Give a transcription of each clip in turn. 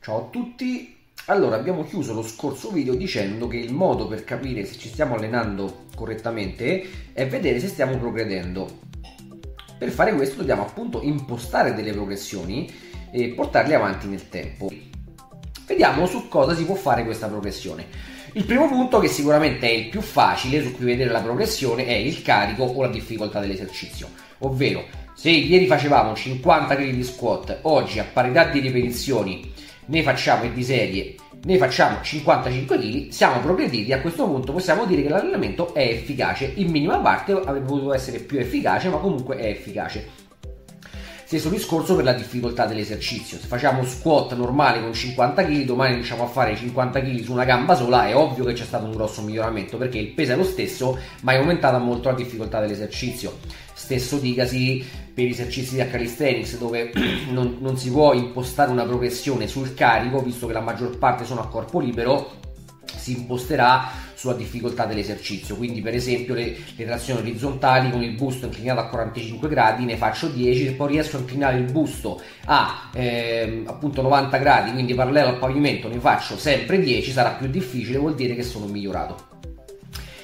Ciao a tutti, allora abbiamo chiuso lo scorso video dicendo che il modo per capire se ci stiamo allenando correttamente è vedere se stiamo progredendo. Per fare questo dobbiamo appunto impostare delle progressioni e portarle avanti nel tempo. Vediamo su cosa si può fare questa progressione. Il primo punto, che sicuramente è il più facile su cui vedere la progressione, è il carico o la difficoltà dell'esercizio. Ovvero, se ieri facevamo 50 kg di squat, oggi a parità di ripetizioni ne facciamo di serie, ne facciamo 55 kg, siamo progrediti. A questo punto possiamo dire che l'allenamento è efficace. In minima parte avrebbe potuto essere più efficace, ma comunque è efficace. Stesso discorso per la difficoltà dell'esercizio. Se facciamo squat normale con 50 kg, domani riusciamo a fare 50 kg su una gamba sola, è ovvio che c'è stato un grosso miglioramento perché il peso è lo stesso, ma è aumentata molto la difficoltà dell'esercizio. Stesso dicasi per gli esercizi di calisthenics dove non, non si può impostare una progressione sul carico, visto che la maggior parte sono a corpo libero, si imposterà sulla difficoltà dell'esercizio. Quindi, per esempio, le, le trazioni orizzontali con il busto inclinato a 45 gradi ne faccio 10, se poi riesco a inclinare il busto a eh, appunto 90 gradi, quindi parallelo al pavimento, ne faccio sempre 10, sarà più difficile, vuol dire che sono migliorato.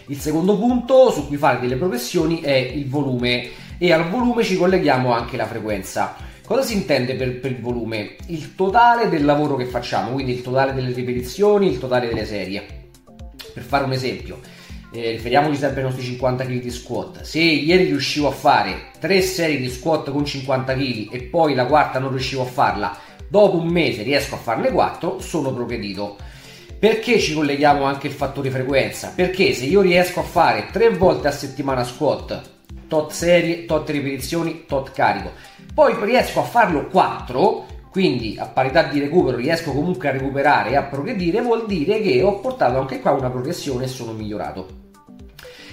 Il secondo punto su cui fare delle progressioni è il volume e al volume ci colleghiamo anche la frequenza. Cosa si intende per, per, il volume? Il totale del lavoro che facciamo, quindi il totale delle ripetizioni, il totale delle serie. Per fare un esempio, eh, riferiamoci sempre ai nostri 50 kg di squat. Se ieri riuscivo a fare 3 serie di squat con 50 kg e poi la quarta non riuscivo a farla, dopo un mese riesco a farne 4, sono progredito. Perché ci colleghiamo anche il fattore frequenza? Perché se io riesco a fare 3 volte a settimana squat, tot serie, tot ripetizioni, tot carico, poi riesco a farlo 4, quindi a parità di recupero riesco comunque a recuperare e a progredire, vuol dire che ho portato anche qua una progressione e sono migliorato.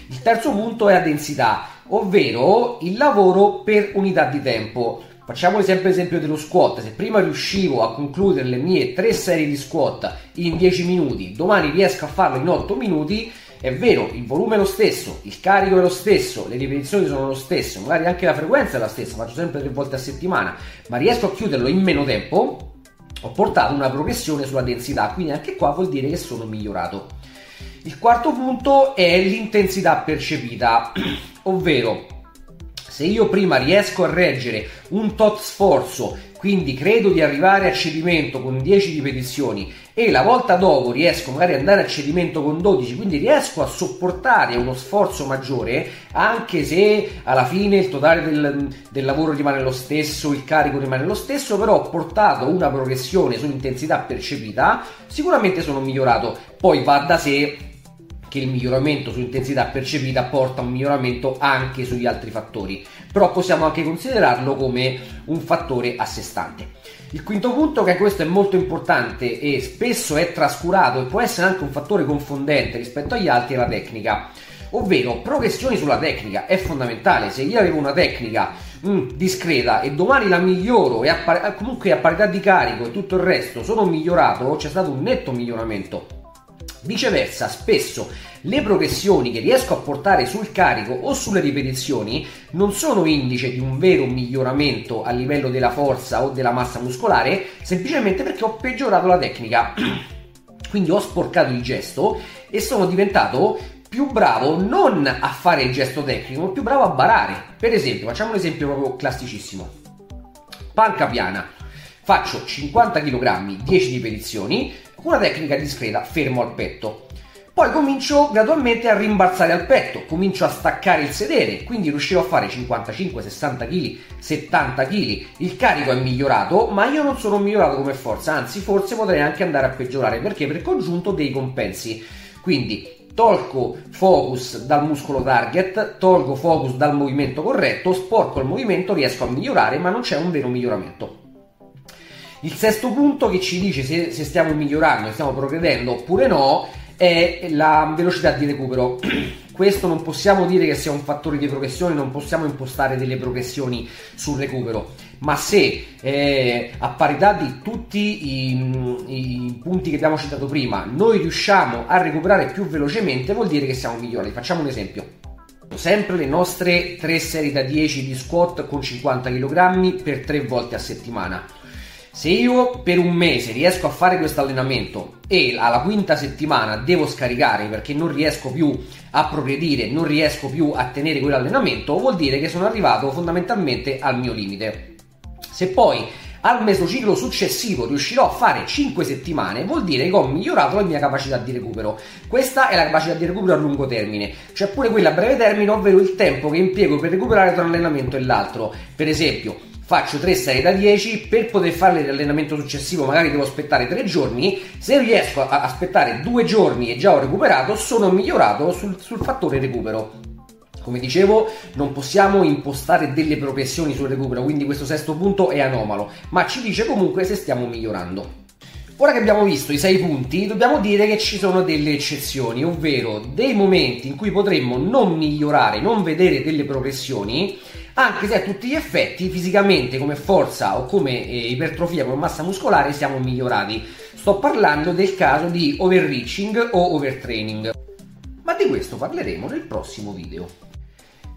Il terzo punto è la densità, ovvero il lavoro per unità di tempo. Facciamo sempre l'esempio dello squat, se prima riuscivo a concludere le mie tre serie di squat in 10 minuti, domani riesco a farlo in 8 minuti, è vero, il volume è lo stesso, il carico è lo stesso, le ripetizioni sono lo stesso, magari anche la frequenza è la stessa, faccio sempre tre volte a settimana, ma riesco a chiuderlo in meno tempo, ho portato una progressione sulla densità, quindi anche qua vuol dire che sono migliorato. Il quarto punto è l'intensità percepita, ovvero se io prima riesco a reggere un tot sforzo, quindi credo di arrivare a cedimento con 10 ripetizioni e la volta dopo riesco magari ad andare a cedimento con 12, quindi riesco a sopportare uno sforzo maggiore, anche se alla fine il totale del, del lavoro rimane lo stesso, il carico rimane lo stesso, però ho portato una progressione sull'intensità percepita, sicuramente sono migliorato. Poi va da sé che il miglioramento sull'intensità percepita porta a un miglioramento anche sugli altri fattori, però possiamo anche considerarlo come un fattore a sé stante. Il quinto punto, che questo è molto importante e spesso è trascurato e può essere anche un fattore confondente rispetto agli altri, è la tecnica. Ovvero, progressioni sulla tecnica è fondamentale. Se io avevo una tecnica mm, discreta e domani la miglioro e a comunque a parità di carico e tutto il resto sono migliorato, c'è stato un netto miglioramento Viceversa, spesso le progressioni che riesco a portare sul carico o sulle ripetizioni non sono indice di un vero miglioramento a livello della forza o della massa muscolare, semplicemente perché ho peggiorato la tecnica. Quindi ho sporcato il gesto e sono diventato più bravo non a fare il gesto tecnico, ma più bravo a barare. Per esempio, facciamo un esempio proprio classicissimo. Panca piana. Faccio 50 kg, 10 ripetizioni, una tecnica discreta, fermo al petto. Poi comincio gradualmente a rimbalzare al petto, comincio a staccare il sedere, quindi riuscivo a fare 55, 60 kg, 70 kg. Il carico è migliorato, ma io non sono migliorato come forza, anzi forse potrei anche andare a peggiorare perché per congiunto dei compensi. Quindi tolgo focus dal muscolo target, tolgo focus dal movimento corretto, sporco il movimento, riesco a migliorare, ma non c'è un vero miglioramento. Il sesto punto che ci dice se, se stiamo migliorando, se stiamo progredendo oppure no, è la velocità di recupero. Questo non possiamo dire che sia un fattore di progressione, non possiamo impostare delle progressioni sul recupero, ma se eh, a parità di tutti i, i, punti che abbiamo citato prima, noi riusciamo a recuperare più velocemente, vuol dire che siamo migliori. Facciamo un esempio. Sempre le nostre 3 serie da 10 di squat con 50 kg per 3 volte a settimana. Se io per un mese riesco a fare questo allenamento e alla quinta settimana devo scaricare perché non riesco più a progredire, non riesco più a tenere quell'allenamento, vuol dire che sono arrivato fondamentalmente al mio limite. Se poi al mesociclo successivo riuscirò a fare 5 settimane, vuol dire che ho migliorato la mia capacità di recupero. Questa è la capacità di recupero a lungo termine, cioè pure quella a breve termine, ovvero il tempo che impiego per recuperare tra un allenamento e l'altro. Per esempio, faccio 3 serie da 10 per poter fare l'allenamento successivo magari devo aspettare 3 giorni se riesco a aspettare 2 giorni e già ho recuperato sono migliorato sul, sul fattore recupero come dicevo, non possiamo impostare delle progressioni sul recupero, quindi questo sesto punto è anomalo, ma ci dice comunque se stiamo migliorando. Ora che abbiamo visto i 6 punti, dobbiamo dire che ci sono delle eccezioni, ovvero dei momenti in cui potremmo non migliorare, non vedere delle progressioni, anche se a tutti gli effetti fisicamente come forza o come eh, ipertrofia, come massa muscolare siamo migliorati. Sto parlando del caso di overreaching o overtraining. Ma di questo parleremo nel prossimo video.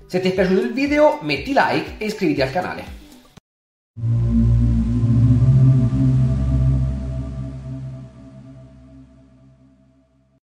Se ti è piaciuto il video metti like e iscriviti al canale.